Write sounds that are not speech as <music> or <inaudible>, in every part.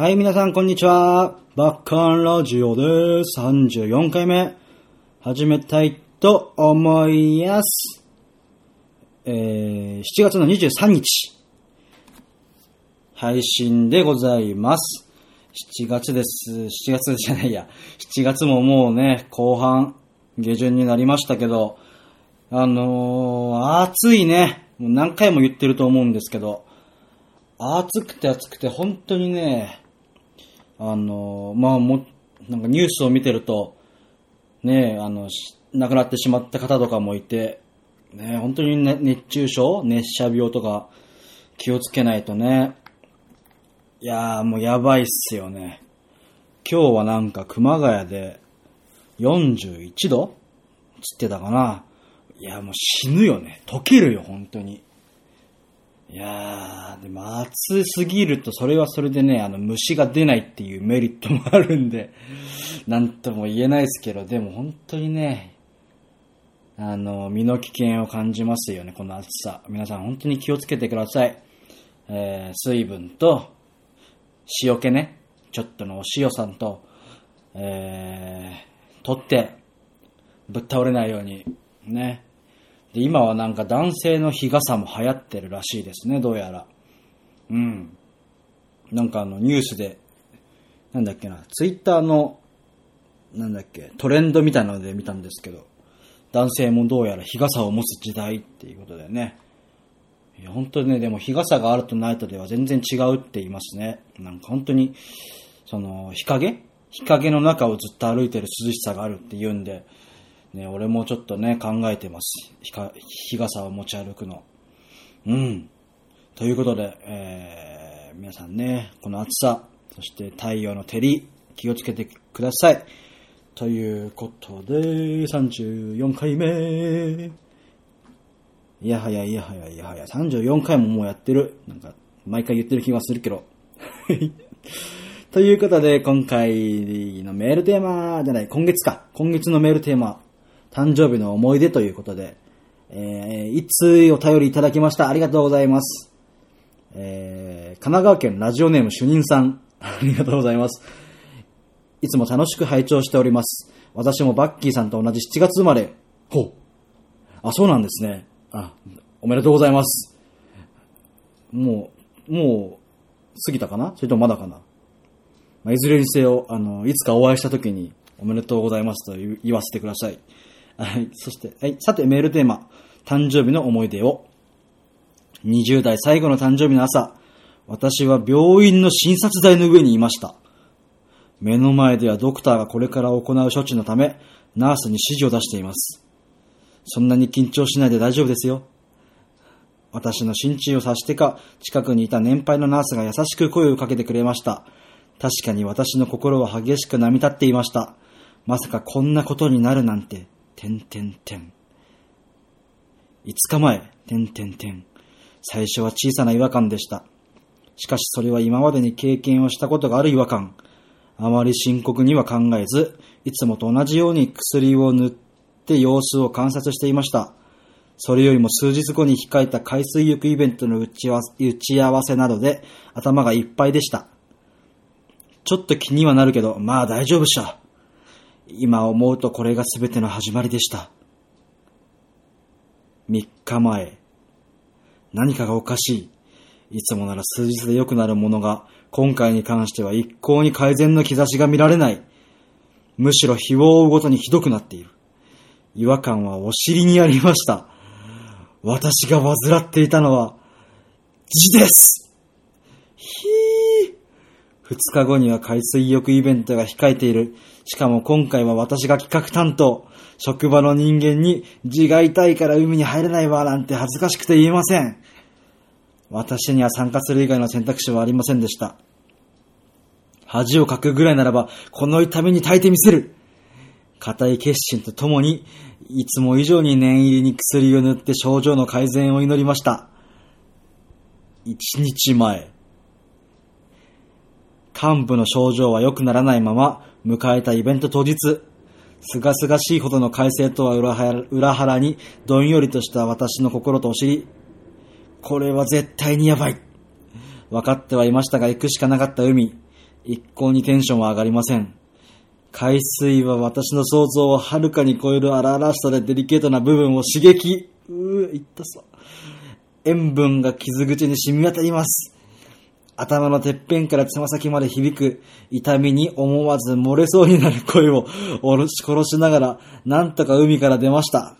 はい、皆さん、こんにちは。バッカンラジオです。34回目、始めたいと思います。えー、7月の23日、配信でございます。7月です。7月じゃないや。7月ももうね、後半、下旬になりましたけど、あのー、暑いね。もう何回も言ってると思うんですけど、暑くて暑くて本当にね、あの、まあも、なんかニュースを見てると、ね、あの、亡くなってしまった方とかもいて、ね、本当に、ね、熱中症熱射病とか気をつけないとね、いやーもうやばいっすよね。今日はなんか熊谷で41度つってたかな。いやもう死ぬよね。溶けるよ、本当に。いやー、でも暑すぎるとそれはそれでね、あの虫が出ないっていうメリットもあるんで、<laughs> なんとも言えないですけど、でも本当にね、あの、身の危険を感じますよね、この暑さ。皆さん本当に気をつけてください。えー、水分と、塩気ね、ちょっとのお塩さんと、えー、取って、ぶっ倒れないように、ね。で、今はなんか男性の日傘も流行ってるらしいですね、どうやら。うん。なんかあのニュースで、なんだっけな、ツイッターの、なんだっけ、トレンドみたいなので見たんですけど、男性もどうやら日傘を持つ時代っていうことでね。いや、本当にね、でも日傘があるとないとでは全然違うって言いますね。なんか本当に、その、日陰？日陰の中をずっと歩いてる涼しさがあるって言うんで、ね、俺もちょっとね、考えてます。日か日傘を持ち歩くの。うん。ということで、えー、皆さんね、この暑さ、そして太陽の照り、気をつけてください。ということで、34回目。いやはやいやはやいやはや、34回ももうやってる。なんか、毎回言ってる気がするけど。<laughs> ということで、今回のメールテーマじゃない、今月か。今月のメールテーマ、誕生日の思い出ということで、えー、いつお便りいただきました。ありがとうございます。えー、神奈川県ラジオネーム主任さん。<laughs> ありがとうございます。いつも楽しく拝聴しております。私もバッキーさんと同じ7月生まれ。ほう。あ、そうなんですね。あ、おめでとうございます。もう、もう、過ぎたかな？それともまだかな？まあ、いずれにせよ、あの、いつかお会いした時に、おめでとうございますと言言わせてください。はい。そして、はい。さて、メールテーマ。誕生日の思い出を。20代最後の誕生日の朝、私は病院の診察台の上にいました。目の前ではドクターがこれから行う処置のため、ナースに指示を出しています。そんなに緊張しないで大丈夫ですよ。私の心中を察してか、近くにいた年配のナースが優しく声をかけてくれました。確かに私の心は激しく波立っていました。まさかこんなことになるなんて、てんてんてん。5日前、てんてんてん。最初は小さな違和感でした。しかしそれは今までに経験をしたことがある違和感。あまり深刻には考えず、いつもと同じように薬を塗って様子を観察していました。それよりも数日後に控えた海水浴イベントの打ち合わせ打ち合わせなどで頭がいっぱいでした。ちょっと気にはなるけど、まあ大丈夫っしょ。今思うとこれが全ての始まりでした。3日前。何かがおかしい。いつもなら数日で良くなるものが、今回に関しては一向に改善の兆しが見られない。むしろ日を追うごとにひどくなっている。違和感はお尻にありました。私が患っていたのは、字です2日後には海水浴イベントが控えている。しかも今回は私が企画担当。職場の人間に字が痛いから海に入れないわなんて恥ずかしくて言えません。私には参加する以外の選択肢はありませんでした。恥をかくぐらいならば、この痛みに耐えてみせる。固い決心とともに、いつも以上に念入りに薬を塗って症状の改善を祈りました。一日前。幹部の症状は良くならないまま、迎えたイベント当日、すがすがしいほどの快晴とは裏腹に、どんよりとした私の心とお尻。これは絶対にやばい。分かってはいましたが行くしかなかった海。一向にテンションは上がりません。海水は私の想像をはるかに超える荒々しさでデリケートな部分を刺激。うぅ、いったさ。塩分が傷口に染み渡ります。頭のてっぺんからつま先まで響く痛みに思わず漏れそうになる声を殺し殺しながら、なんとか海から出ました。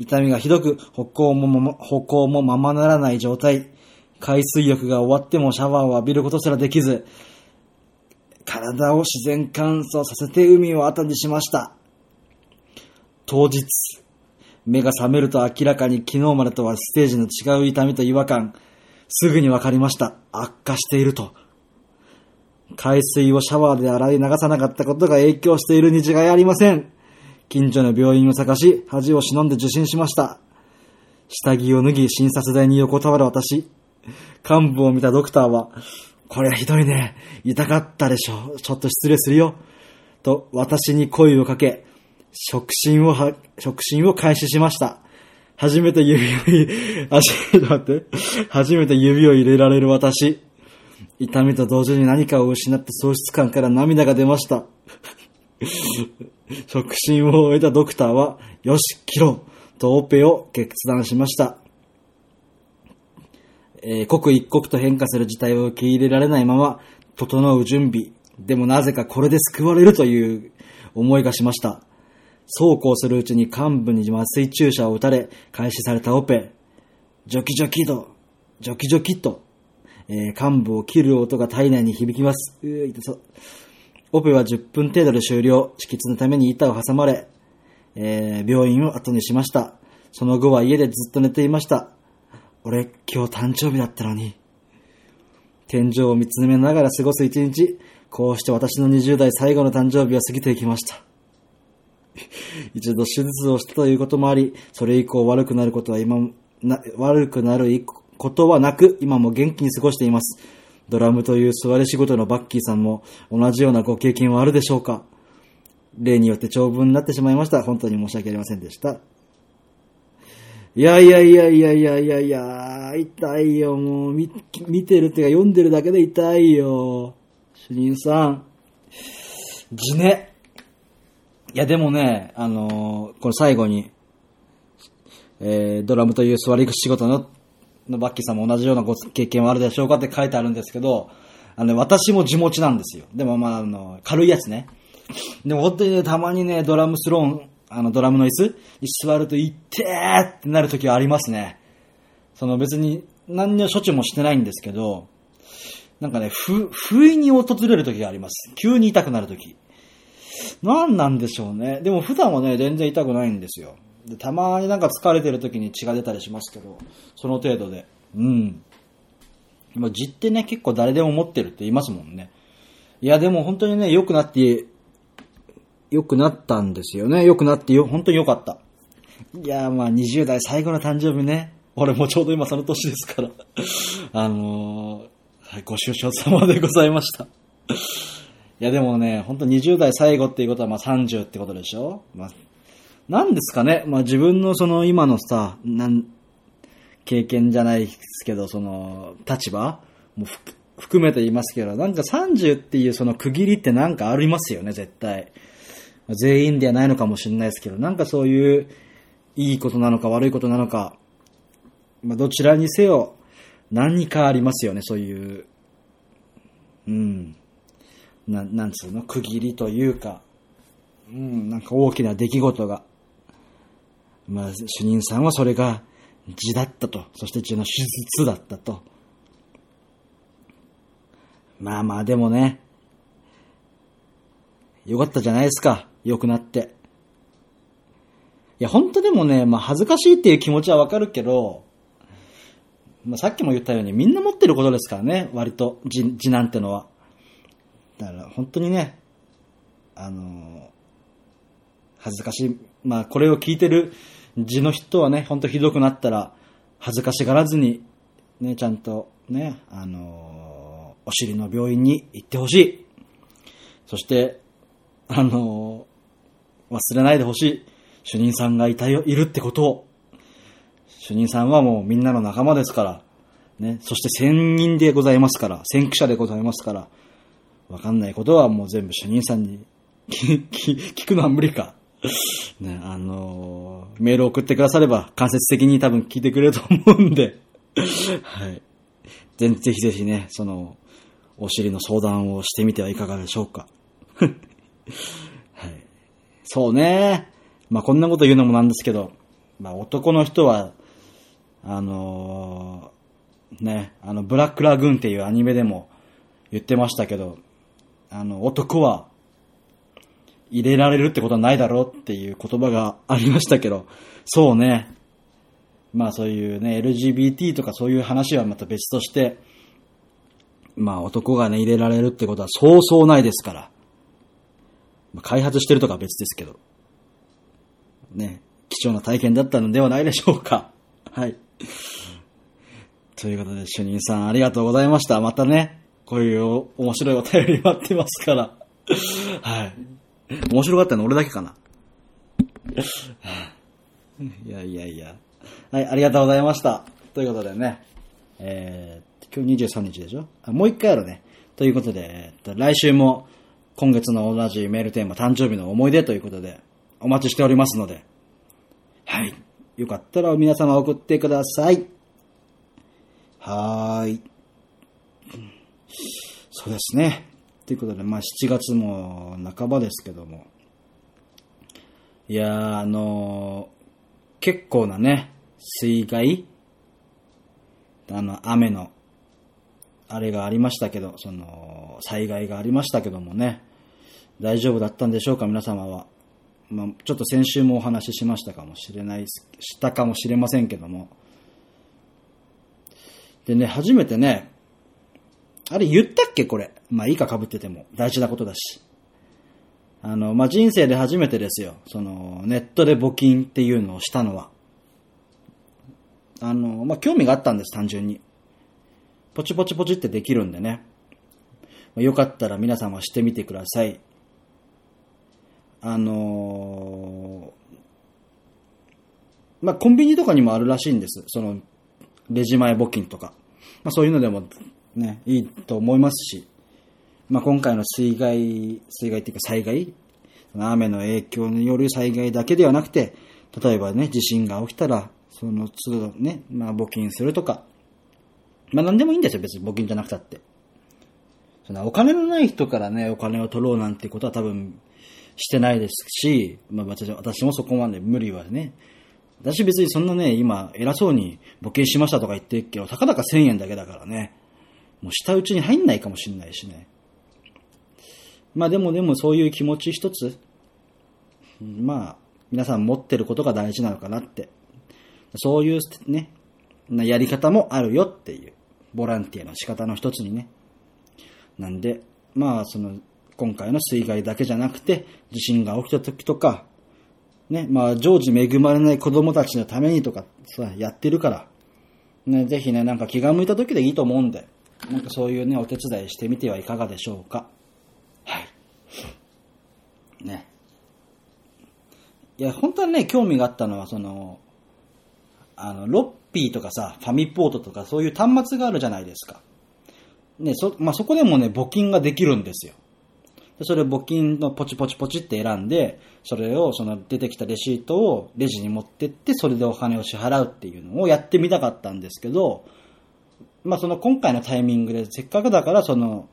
痛みがひどく、歩行も歩行もままならない状態。海水浴が終わってもシャワーを浴びることすらできず、体を自然乾燥させて海を後にしました。当日、目が覚めると明らかに昨日までとはステージの違う痛みと違和感、すぐにわかりました。悪化していると。海水をシャワーで洗い流さなかったことが影響しているに違いありません。近所の病院を探し、恥を忍んで受診しました。下着を脱ぎ、診察台に横たわる私。幹部を見たドクターは、これはひどいね。痛かったでしょ。ちょっと失礼するよ。と、私に声をかけ、触診をは、触診を開始しました。初めて指を、あ、ちょっと待って。初めて指を入れられる私。痛みと同時に何かを失った喪失感から涙が出ました。<laughs> 触診を終えたドクターは、よし、切ろうとオペを決断しました。えー、刻一刻と変化する事態を受け入れられないまま、整う準備。でもなぜかこれで救われるという思いがしました。そうこうするうちに幹部に麻酔注射を打たれ、開始されたオペ。ジョキジョキと、ジョキジョキと、えー、幹部を切る音が体内に響きます。うー、痛そう。オペは10分程度で終了。敷地のために板を挟まれ、えー、病院を後にしました。その後は家でずっと寝ていました。俺、今日誕生日だったのに。天井を見つめながら過ごす一日。こうして私の20代最後の誕生日は過ぎていきました。<laughs> 一度手術をしたということもあり、それ以降悪くなることは今、な悪くなることはなく、今も元気に過ごしています。ドラムという座り仕事のバッキーさんも同じようなご経験はあるでしょうか例によって長文になってしまいました。本当に申し訳ありませんでした。いやいやいやいやいやいやいや、痛いよ、もう、見、見てるっていうか読んでるだけで痛いよ。主任さん。じね。いや、でもね、あのー、これ最後に、えー、ドラムという座り仕事の、のバッキーさんも同じようなご経験はあるでしょうかって書いてあるんですけど、あの、ね、私も地持ちなんですよ。でもまあ、あの、軽いやつね。でも本当にね、たまにね、ドラムスローン、あの、ドラムの椅子に座ると、いってーってなる時はありますね。その別に、何の処置もしてないんですけど、なんかね、ふ、不意に訪れる時があります。急に痛くなる時。何なんでしょうね。でも普段はね、全然痛くないんですよ。でたまになんか疲れてる時に血が出たりしますけど、その程度で。うん。まあ、血ってね、結構誰でも持ってるって言いますもんね。いや、でも本当にね、良くなって、良くなったんですよね。良くなってよ、本当に良かった。いや、まあ20代最後の誕生日ね。俺もちょうど今その年ですから。あのー、はい、ご愁傷様でございました。いやでもね、ほんと20代最後っていうことはまあ30ってことでしょ？まあ、なんですかね？まあ自分のその今のさ、なん、経験じゃないですけど、その、立場？も含めて言いますけど、なんか30っていうその区切りってなんかありますよね、絶対。全員ではないのかもしれないですけど、なんかそういう、いいことなのか悪いことなのか、まあどちらにせよ、何かありますよね、そういう、うん。ななんつうの、区切りというか、うん、なんか大きな出来事が、まあ、主任さんはそれが字だったと、そして字の手術だったと。まあまあ、でもね、よかったじゃないですか、良くなって。いや、本当でもね、まあ恥ずかしいっていう気持ちはわかるけど、まあさっきも言ったようにみんな持ってることですからね、割と、字、字なんてのは。だから本当にね、あの恥ずかしい、まあこれを聞いてる字の人はね、本当ひどくなったら、恥ずかしがらずに、ね、ちゃんとね、あのお尻の病院に行ってほしい。そして、あの忘れないでほしい。主任さんがいたよ、いるってことを。主任さんはもうみんなの仲間ですから、ね、そして先人でございますから、先駆者でございますから、わかんないことはもう全部主任さんに聞 <laughs> くのは無理か。ね、あのーメール送ってくだされば間接的に多分聞いてくれると思うんで、はい。ぜぜひぜひね、その、お尻の相談をしてみてはいかがでしょうか。<laughs> はい。そうね。まあこんなこと言うのもなんですけど、まあ男の人は、あのーね、あの、ブラックラグーンっていうアニメでも言ってましたけど、あの、男は入れられるってことはないだろうっていう言葉がありましたけど、そうね。まあそういうね、LGBT とかそういう話はまた別として、まあ男がね、入れられるってことはそうそうないですから。ま開発してるとか別ですけど。ね、貴重な体験だったのではないでしょうか。はい。ということで、主任さんありがとうございました。またね、こういう面白いお便り待ってますから。はい。面白かったの俺だけかな。いやいやいや。はい、ありがとうございました。ということでね、えー、今日23日でしょ？あもう一回やるね。ということで、えっと来週も今月の同じメールテーマ、誕生日の思い出ということで、お待ちしておりますので、はい。よかったら皆様送ってください。はーい。そうですね。ということで、まあ7月も半ばですけども。いやー、あのー結構なね、水害あの、雨の、あれがありましたけど、その、災害がありましたけどもね、大丈夫だったんでしょうか、皆様は。まあ、ちょっと先週もお話ししましたかもしれない、したかもしれませんけども。でね、初めてね、あれ言ったっけこれ。まあいいか被ってても大事なことだし。あの、まあ人生で初めてですよ。その、ネットで募金っていうのをしたのは。あの、まあ興味があったんです、単純に。ポチポチポチってできるんでね。まあよかったら皆さんはしてみてください。あのまあコンビニとかにもあるらしいんです。その、レジ前募金とか。まあそういうのでもね、いいと思いますし。まあ今回の水害、水害っていうか災害雨の影響による災害だけではなくて、例えばね、地震が起きたら、その都度ね、まあ募金するとか。まあ何でもいいんですよ、別に募金じゃなくたって。そのお金のない人からね、お金を取ろうなんてことは多分してないですし、まあ私私もそこまで無理はね。私別にそんなね、今偉そうに募金しましたとか言ってるけど、たかだか1000円だけだからね。もう下打ちに入んないかもしんないしね。まあでもでもそういう気持ち一つ、まあ皆さん持ってることが大事なのかなって。そういうね、やり方もあるよっていう、ボランティアの仕方の一つにね。なんで、まあその、今回の水害だけじゃなくて、地震が起きた時とか、ね、まあ常時恵まれない子供たちのためにとかさ、やってるから、ね、ぜひね、なんか気が向いた時でいいと思うんで、なんかそういうね、お手伝いしてみてはいかがでしょうか。はい。ね。いや、本当はね、興味があったのは、その、あの、ロッピーとかさ、ファミポートとかそういう端末があるじゃないですか。ね、そ、まあ、そこでもね、募金ができるんですよ。でそれ募金のポチポチポチって選んで、それを、その出てきたレシートをレジに持ってって、それでお金を支払うっていうのをやってみたかったんですけど、まあ、その今回のタイミングで、せっかくだから、その、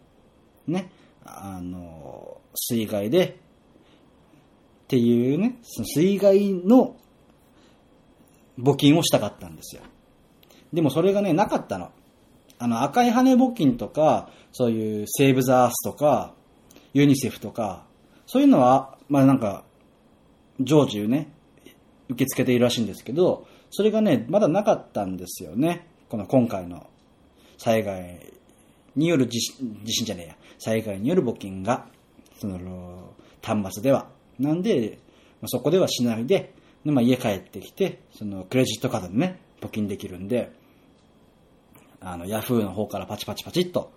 ね、あの、水害で、っていうね、その水害の募金をしたかったんですよ。でもそれがね、なかったの。あの、赤い羽募金とか、そういうセーブ・ザ・アースとか、ユニセフとか、そういうのは、まあなんか、常時ね、受け付けているらしいんですけど、それがね、まだなかったんですよね。この今回の災害による地震、地震じゃねえや、災害による募金が、その、端末では。なんで、まあ、そこではしないで、でまあ、家帰ってきて、その、クレジットカードでね、募金できるんで、あの、ヤフーの方からパチパチパチっと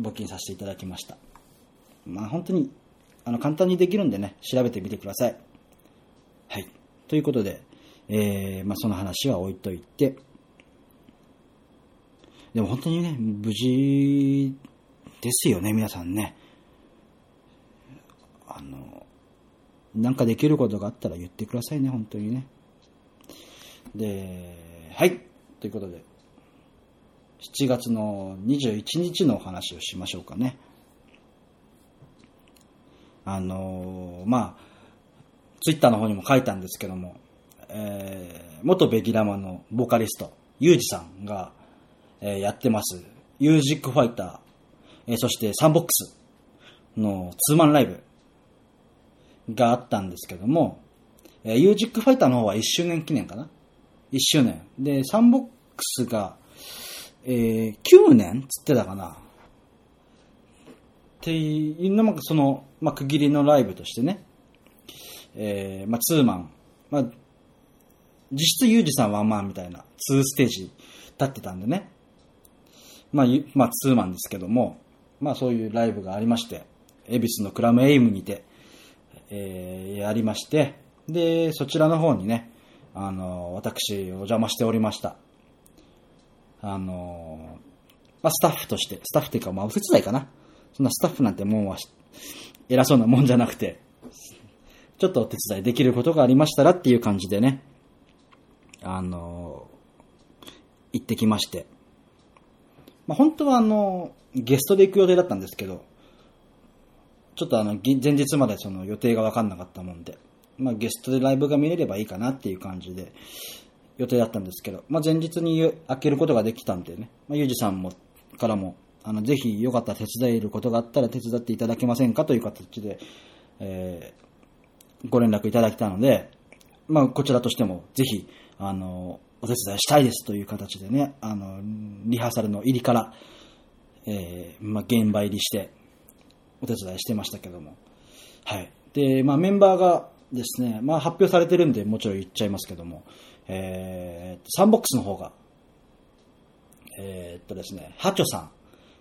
募金させていただきました。まあ、本当に、あの、簡単にできるんでね、調べてみてください。はい。ということで、えー、まあ、その話は置いといて、でも本当にね、無事ですよね、皆さんね。あの、なんかできることがあったら言ってくださいね、本当にね。で、はい。ということで、7月の21日のお話をしましょうかね。あのまあ、ツイッターの方にも書いたんですけども、えー、元ベギラマのボーカリスト、ユージさんが、え、やってます、ユージックファイター、え、そしてサンボックスのツーマンライブがあったんですけども、え、ユージックファイターの方は1周年記念かな ?1 周年。で、サンボックスが、えー、9年つってたかな？っていうのも、その、まあ、区切りのライブとしてね、えー、まあ、ツーマン、まあ、実質ユージさんワンマンみたいな、ツーステージ立ってたんでね、まあ、まあ、ツーマンですけども、まあ、そういうライブがありまして、恵比寿のクラムエイムにて、えー、やりまして、で、そちらの方にね、あの、私、お邪魔しておりました。あの、まあ、スタッフとして、スタッフっていうか、まあ、お手伝いかな。そんなスタッフなんてもんは偉そうなもんじゃなくて、ちょっとお手伝いできることがありましたらっていう感じでね、あの、行ってきまして。まあ、本当はあの、ゲストで行く予定だったんですけど、ちょっとあの、前日までその予定がわかんなかったもんで、まあ、ゲストでライブが見れればいいかなっていう感じで、予定だったんですけど、まあ、前日に開けることができたんでね、まあ、ゆうじさんも、からも、あの、ぜひよかったら手伝えることがあったら手伝っていただけませんかという形で、えー、ご連絡いただきたので、まあ、こちらとしても、ぜひ、あの、お手伝いしたいですという形でね、あの、リハーサルの入りから、えー、まあ、現場入りして、お手伝いしてましたけども。はい。で、まあ、メンバーがですね、まあ、発表されてるんで、もちろん言っちゃいますけども、えー、サンボックスの方が、えー、っとですね、ハチョさん、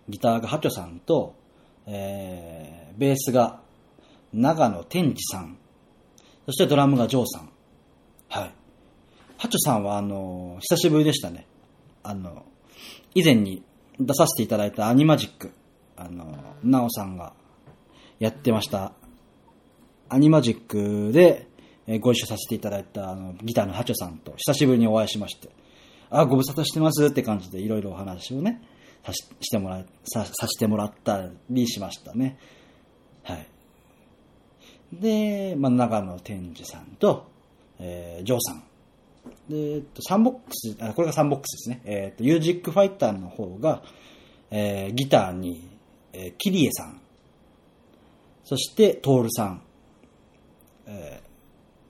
ギターがハチョさんと、えー、ベースが長野天智さん、そしてドラムがジョーさん。はい。ハチョさんは、あの、久しぶりでしたね。あの、以前に出させていただいたアニマジック、あの、ナオさんがやってました。アニマジックでご一緒させていただいたあのギターのハチョさんと久しぶりにお会いしまして、あ、ご無沙汰してますって感じでいろいろお話をね、さししてもらさ、させてもらったりしましたね。はい。で、まあ、長野天智さんと、えー、ジョーさん。で、えっと、サンボックス、あ、これがサンボックスですね。え、っと、ユージックファイターの方が、えー、ギターに、えー、キリエさん。そして、トールさん。え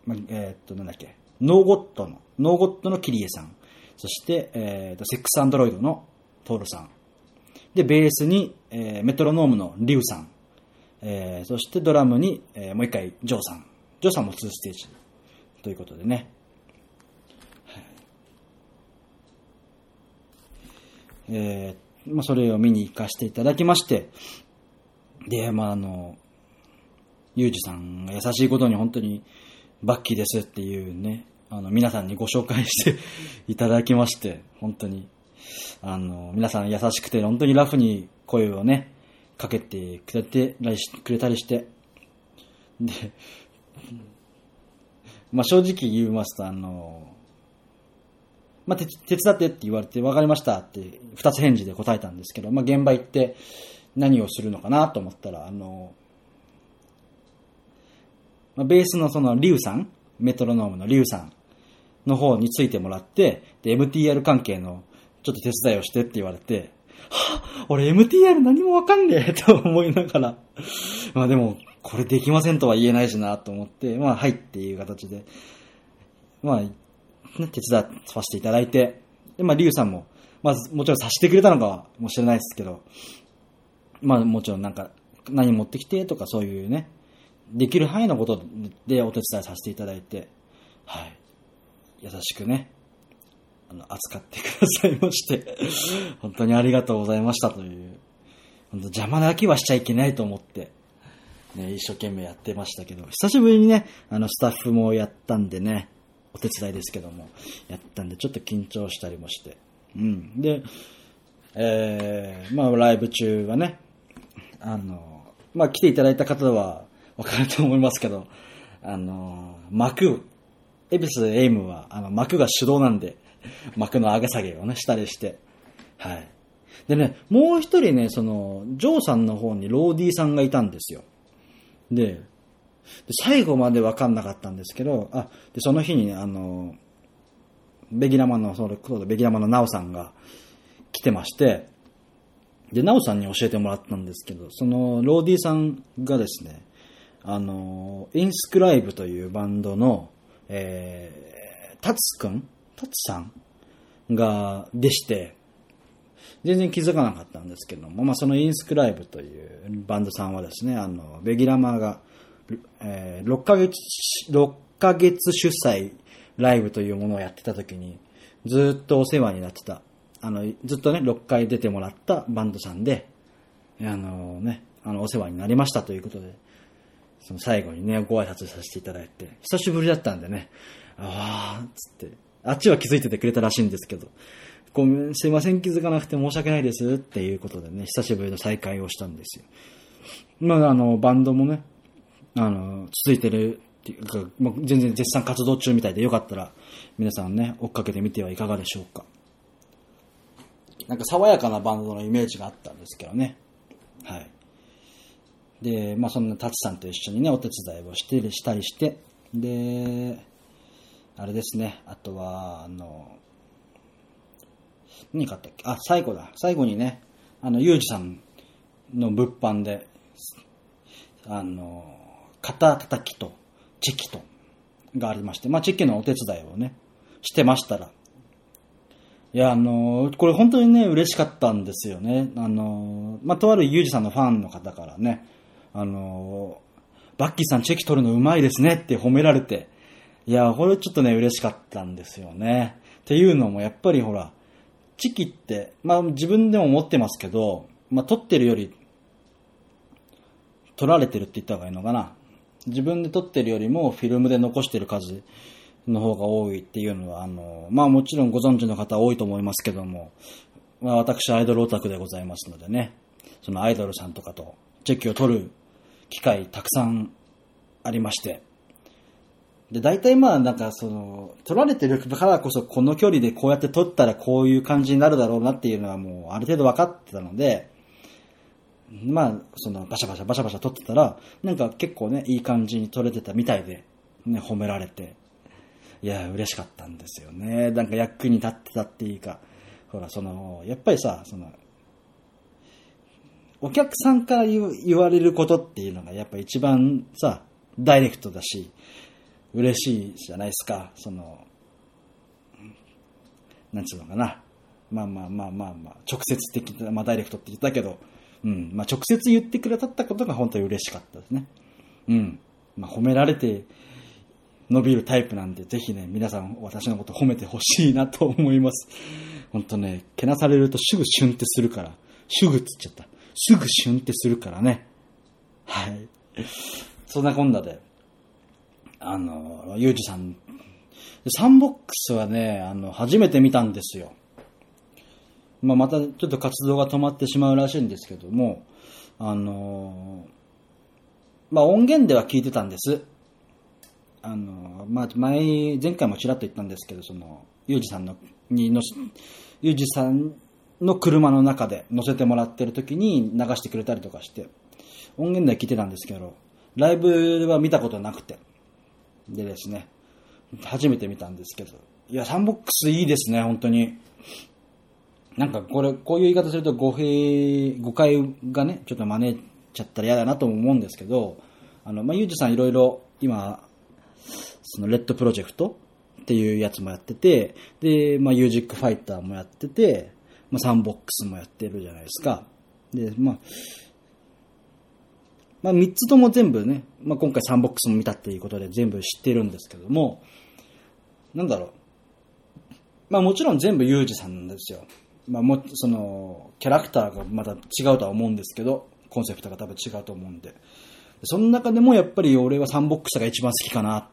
ー、ま、えー、っと、なんだっけ。ノーゴットの、ノーゴットのキリエさん。そして、えー、っと、セックスアンドロイドのトールさん。で、ベースに、えー、メトロノームのリュウさん。えー、そしてドラムに、えー、もう一回、ジョーさん。ジョーさんも2ステージ。ということでね。はい、えー、まあ、それを見に行かせていただきまして、で、まあ、あの、ゆうじさんが優しいことに本当にバッキーですっていうね、あの、皆さんにご紹介していただきまして、本当にあの、皆さん優しくて、本当にラフに声をね、かけてくれて、くれたりして、で、まあ正直言いますと、あの、まあ手手伝ってって言われて分かりましたって二つ返事で答えたんですけど、まあ現場行って何をするのかなと思ったら、あの、まあ、ベースのそのリュウさん、メトロノームのリュウさんの方についてもらって、で、MTR 関係のちょっと手伝いをしてって言われて、は、俺 MTR 何もわかんねえ <laughs> と思いながら、まあでも、これできませんとは言えないしなと思って、まあはいっていう形で、まあ、手伝わせていただいて、で、まあリュウさんも、まずもちろんさせてくれたのかもしれないですけど、まあもちろんなんか、何持ってきてとかそういうね、できる範囲のことでお手伝いさせていただいて、はい。優しくね、あの、扱ってくださいまして <laughs> 本当にありがとうございましたという、本当邪魔なきはしちゃいけないと思って、ね、一生懸命やってましたけど、久しぶりにね、あの、スタッフもやったんでね、お手伝いですけども、やったんで、ちょっと緊張したりもして、うん。で、えー、まあ、ライブ中はね、あの、まあ、来ていただいた方は、わかると思いますけど、あの、幕、エビス・エイムは、あの、幕が手動なんで、<laughs> 幕の上げ下げをね、したりして、はい。でね、もう一人ね、その、ジョーさんの方にローディーさんがいたんですよ。で、で最後まで分かんなかったんですけど、あ、で、その日にね、あの、ベギラマの、その、ベギラマのナオさんが来てまして、で、ナオさんに教えてもらったんですけど、その、ローディーさんがですね、あの、インスクライブというバンドの、えー、タツくん？タツさんが、でして、全然気づかなかったんですけども、まあ、そのインスクライブというバンドさんはですね、あの、ベギラマが、え、6ヶ月、6ヶ月主催ライブというものをやってた時に、ずっとお世話になってた、あの、ずっとね、6回出てもらったバンドさんで、あのね、あの、お世話になりましたということで、その最後にね、ご挨拶させていただいて、久しぶりだったんでね、ああ、つって、あっちは気づいててくれたらしいんですけど、ごめん、すいません、気づかなくて申し訳ないですっていうことでね、久しぶりの再会をしたんですよ。まあ、あの、バンドもね、あの、続いてるっていうか、まあ、全然絶賛活動中みたいでよかったら、皆さんね、追っかけてみてはいかがでしょうか。なんか爽やかなバンドのイメージがあったんですけどね。はい。で、まあそんなタツさんと一緒にね、お手伝いをしてしたりして、で、あれですね、あとは、あの、何買ったっけ？あ、最後だ。最後にね、あの、ゆうじさんの物販で、あの、肩叩きと、チェキと、がありまして、まあ、チェキのお手伝いをね、してましたら、いや、あのこれ本当にね、嬉しかったんですよね。あのまあ、とあるゆうじさんのファンの方からね、あのバッキーさんチェキ取るのうまいですねって褒められて、いや、これちょっとね、嬉しかったんですよね。っていうのも、やっぱりほら、チキって、まあ自分でも思ってますけど、まあ撮ってるより、撮られてるって言った方がいいのかな。自分で撮ってるよりもフィルムで残してる数の方が多いっていうのは、あの、まあもちろんご存知の方多いと思いますけども、まあ私アイドルオタクでございますのでね、そのアイドルさんとかとチェキを撮る機会たくさんありまして、で、大体まあなんかその、取られてるからこそこの距離でこうやって取ったらこういう感じになるだろうなっていうのはもうある程度分かってたので、まあ、そのバシャバシャバシャバシャ撮ってたら、なんか結構ね、いい感じに撮れてたみたいで、ね、褒められて、いや、嬉しかったんですよね。なんか役に立ってたっていうか、ほら、その、やっぱりさ、その、お客さんから言われることっていうのがやっぱ一番さ、ダイレクトだし、嬉しいじゃないですか。その、なんつうのかな。まあまあまあまあまあ、直接的な、まあダイレクトって言ったけど、うん、まあ直接言ってくれたったことが本当に嬉しかったですね。うん。まあ褒められて伸びるタイプなんで、ぜひね、皆さん私のこと褒めてほしいなと思います。本当ね、けなされるとすぐシュンってするから、すぐっつっちゃった。すぐシュンってするからね。はい。そんなこんなで、あの、ゆうじさん、サンボックスはね、あの、初めて見たんですよ。まあ、またちょっと活動が止まってしまうらしいんですけども、あの、まあ、音源では聞いてたんです。あの、まあ、前、前回もちらっと言ったんですけど、その、ゆうじさんの、にのゆうじさんの車の中で乗せてもらってる時に流してくれたりとかして、音源では聞いてたんですけど、ライブは見たことなくて、でですね、初めて見たんですけど、いや、サンボックスいいですね、本当に。なんかこれ、こういう言い方すると語弊、誤解がね、ちょっと招いちゃったら嫌だなと思うんですけど、あの、まあ、ゆうじさんいろいろ今、そのレッドプロジェクトっていうやつもやってて、で、まあ、ユージックファイターもやってて、まあ、サンボックスもやってるじゃないですか。で、まあ、まあ、3つとも全部ね、まあ、今回サンボックスも見たっていうことで全部知ってるんですけども、なんだろう。まあもちろん全部ユージさんなんですよ。まあも、その、キャラクターがまた違うとは思うんですけど、コンセプトが多分違うと思うんで。その中でもやっぱり俺はサンボックスが一番好きかなっ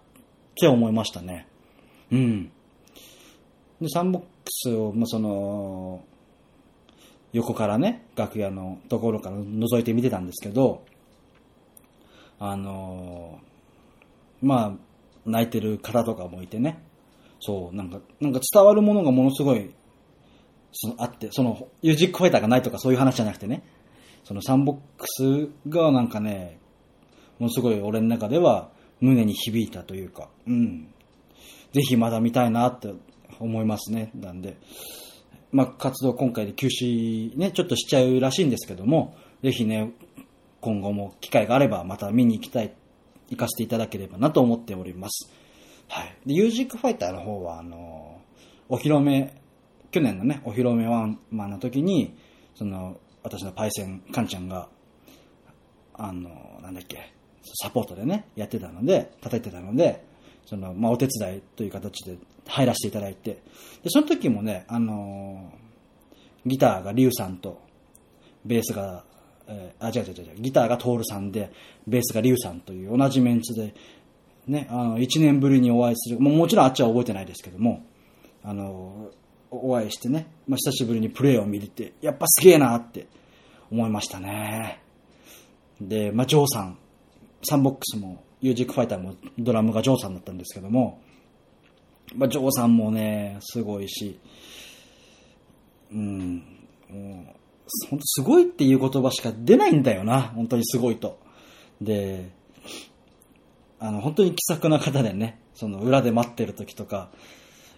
て思いましたね。うん。で、サンボックスを、まあ、その、横からね、楽屋のところから覗いて見てたんですけど、あのまあ、泣いてる方とかもいてね。そう、なんか、なんか伝わるものがものすごい、その、あって、その、ユージックファイターがないとかそういう話じゃなくてね。そのサンボックスがなんかね、ものすごい俺の中では胸に響いたというか、うん。ぜひまだ見たいなって思いますね。なんで、まあ、活動今回で休止ね、ちょっとしちゃうらしいんですけども、ぜひね、今後も機会があればまた見に行きたい、行かせていただければなと思っております。はい。で、ユージックファイターの方は、あの、お披露目、去年のね、お披露目ワンマンの時に、その、私のパイセン、カンちゃんが、あの、なんだっけ、サポートでね、やってたので、叩いてたので、その、まあ、お手伝いという形で入らせていただいて、で、その時もね、あのギターがリュウさんと、ベースが、えーあ、違う違う違う、ギターがトールさんで、ベースがリュウさんという同じメンツで、ね、あの、1年ぶりにお会いする、もうもちろんあっちは覚えてないですけども、あの、お会いしてね、まあ、久しぶりにプレイを見れて、やっぱすげえなって思いましたね。で、まあ、ジョーさん、サンボックスも、ユージックファイターもドラムがジョーさんだったんですけども、まあ、ジョーさんもね、すごいし、うん、もう、本当すごいっていう言葉しか出ないんだよな、本当にすごいと。で、あの、本当に気さくな方でね、その裏で待ってる時とか、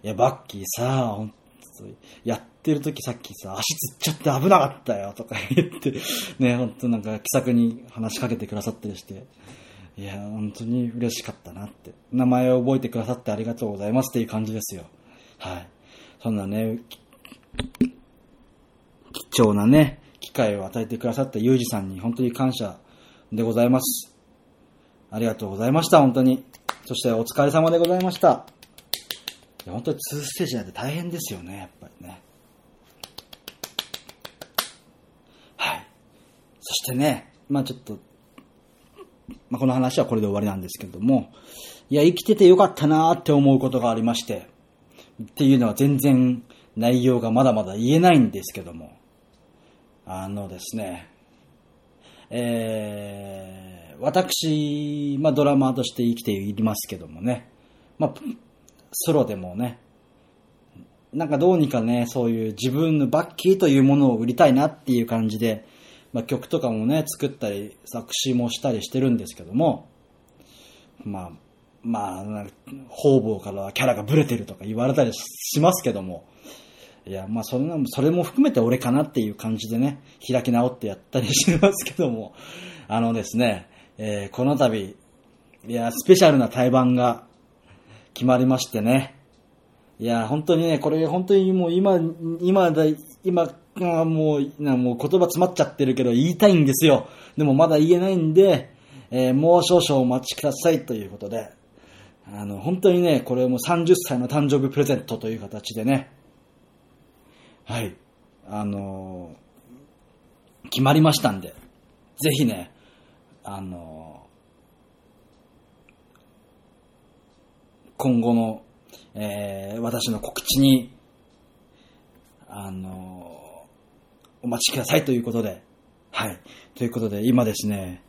いや、バッキーさ、本当にやってる時さっきさ、足つっちゃって危なかったよとか言って、<laughs> ね、本当なんか気さくに話しかけてくださったりして、いや、本当に嬉しかったなって。名前を覚えてくださってありがとうございますっていう感じですよ。はい。そんなね、貴重なね、機会を与えてくださったユージさんに本当に感謝でございます。ありがとうございました、本当に。そしてお疲れ様でございました。いや本当に2ステージなんて大変ですよね、やっぱりね。はい。そしてね、まあちょっと、まあこの話はこれで終わりなんですけども、いや、生きててよかったなって思うことがありまして、っていうのは全然内容がまだまだ言えないんですけども、あのですね、えー、私、まあドラマーとして生きていますけどもね、まあ、ソロでもね、なんかどうにかね、そういう自分のバッキーというものを売りたいなっていう感じで、まあ曲とかもね、作ったり、作詞もしたりしてるんですけども、まあ、まあ、方々からはキャラがブレてるとか言われたりしますけども、いや、まあ、それなそれも含めて俺かなっていう感じでね、開き直ってやったりしてますけども、あのですね、えーこの度、いや、スペシャルな対バンが決まりましてね、いや、本当にね、これ本当にもう今、今だ、今、あもう、なもう言葉詰まっちゃってるけど言いたいんですよ。でもまだ言えないんで、えーもう少々お待ちくださいということで、あの、本当にね、これも30歳の誕生日プレゼントという形でね、はい、あのー決まりましたんで、ぜひね、あのー今後の、えー私の告知に、あのーお待ちくださいということで、はい。ということで、今ですね、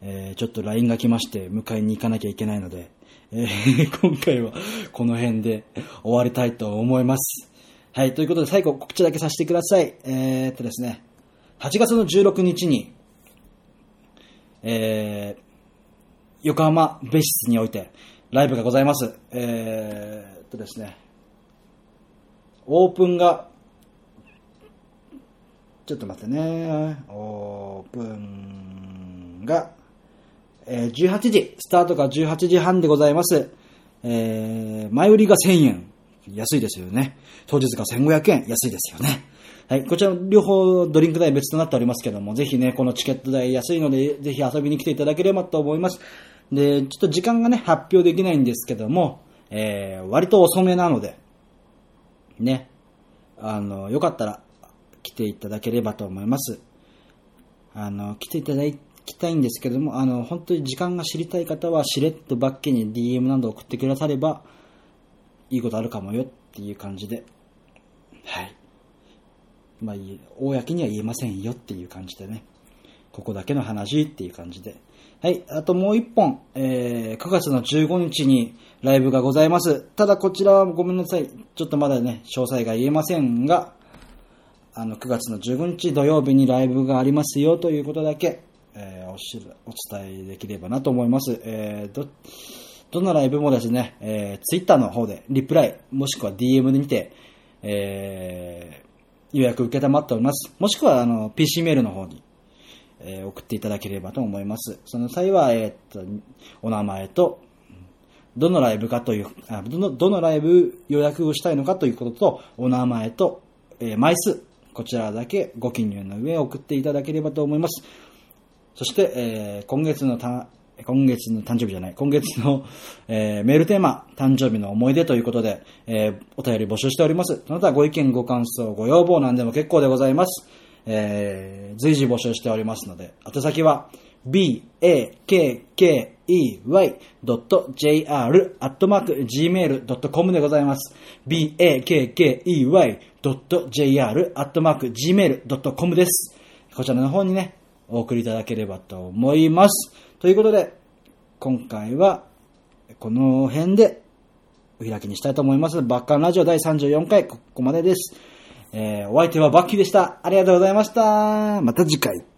えーちょっと LINE が来まして、迎えに行かなきゃいけないので、えー <laughs> 今回はこの辺で終わりたいと思います。はい、ということで最後告知だけさせてください。えーっとですね、8月の16日に、えー横浜別室においてライブがございます。えーっとですね、オープンが、ちょっと待ってね、オープンが、えー18時、スタートが18時半でございます。えー前売りが1000円。安いですよね。当日が1500円。安いですよね。はい。こちら両方ドリンク代別となっておりますけども、ぜひね、このチケット代安いので、ぜひ遊びに来ていただければと思います。で、ちょっと時間がね、発表できないんですけども、えー割と遅めなので、ね、あの、よかったら来ていただければと思います。あの、来ていただきたいんですけども、あの、本当に時間が知りたい方は、しれっとバッケに DM など送ってくだされば、いいことあるかもよっていう感じで、はい。まあいい、公には言えませんよっていう感じでね、ここだけの話っていう感じで。はい。あともう一本、えー、9月の15日にライブがございます。ただこちらはごめんなさい。ちょっとまだね、詳細が言えませんが、あの、9月の15日土曜日にライブがありますよということだけ、えー、おしお伝えできればなと思います。えー、ど、どのライブもですね、えー、Twitter の方でリプライ、もしくは DM で見て、えー、予約受けたまっております。もしくは、あの、PC メールの方に、えー、送っていただければと思います。その際は、えー、っと、お名前と、どのライブかという、あどの、どのライブ予約をしたいのかということと、お名前と、えー、枚数、こちらだけご記入の上送っていただければと思います。そして、えー、今月のた、今月の誕生日じゃない、今月の、えー、メールテーマ、誕生日の思い出ということで、えー、お便り募集しております。その他ご意見、ご感想、ご要望なんでも結構でございます。えー、随時募集しておりますので、宛先は、bakkey.jr.gmail.com でございます。bakkey.jr.gmail.com です。こちらの方にね、お送りいただければと思います。ということで、今回は、この辺で、お開きにしたいと思います。バッカンラジオ第34回、ここまでです。えー、お相手はバッキーでした。ありがとうございました。また次回。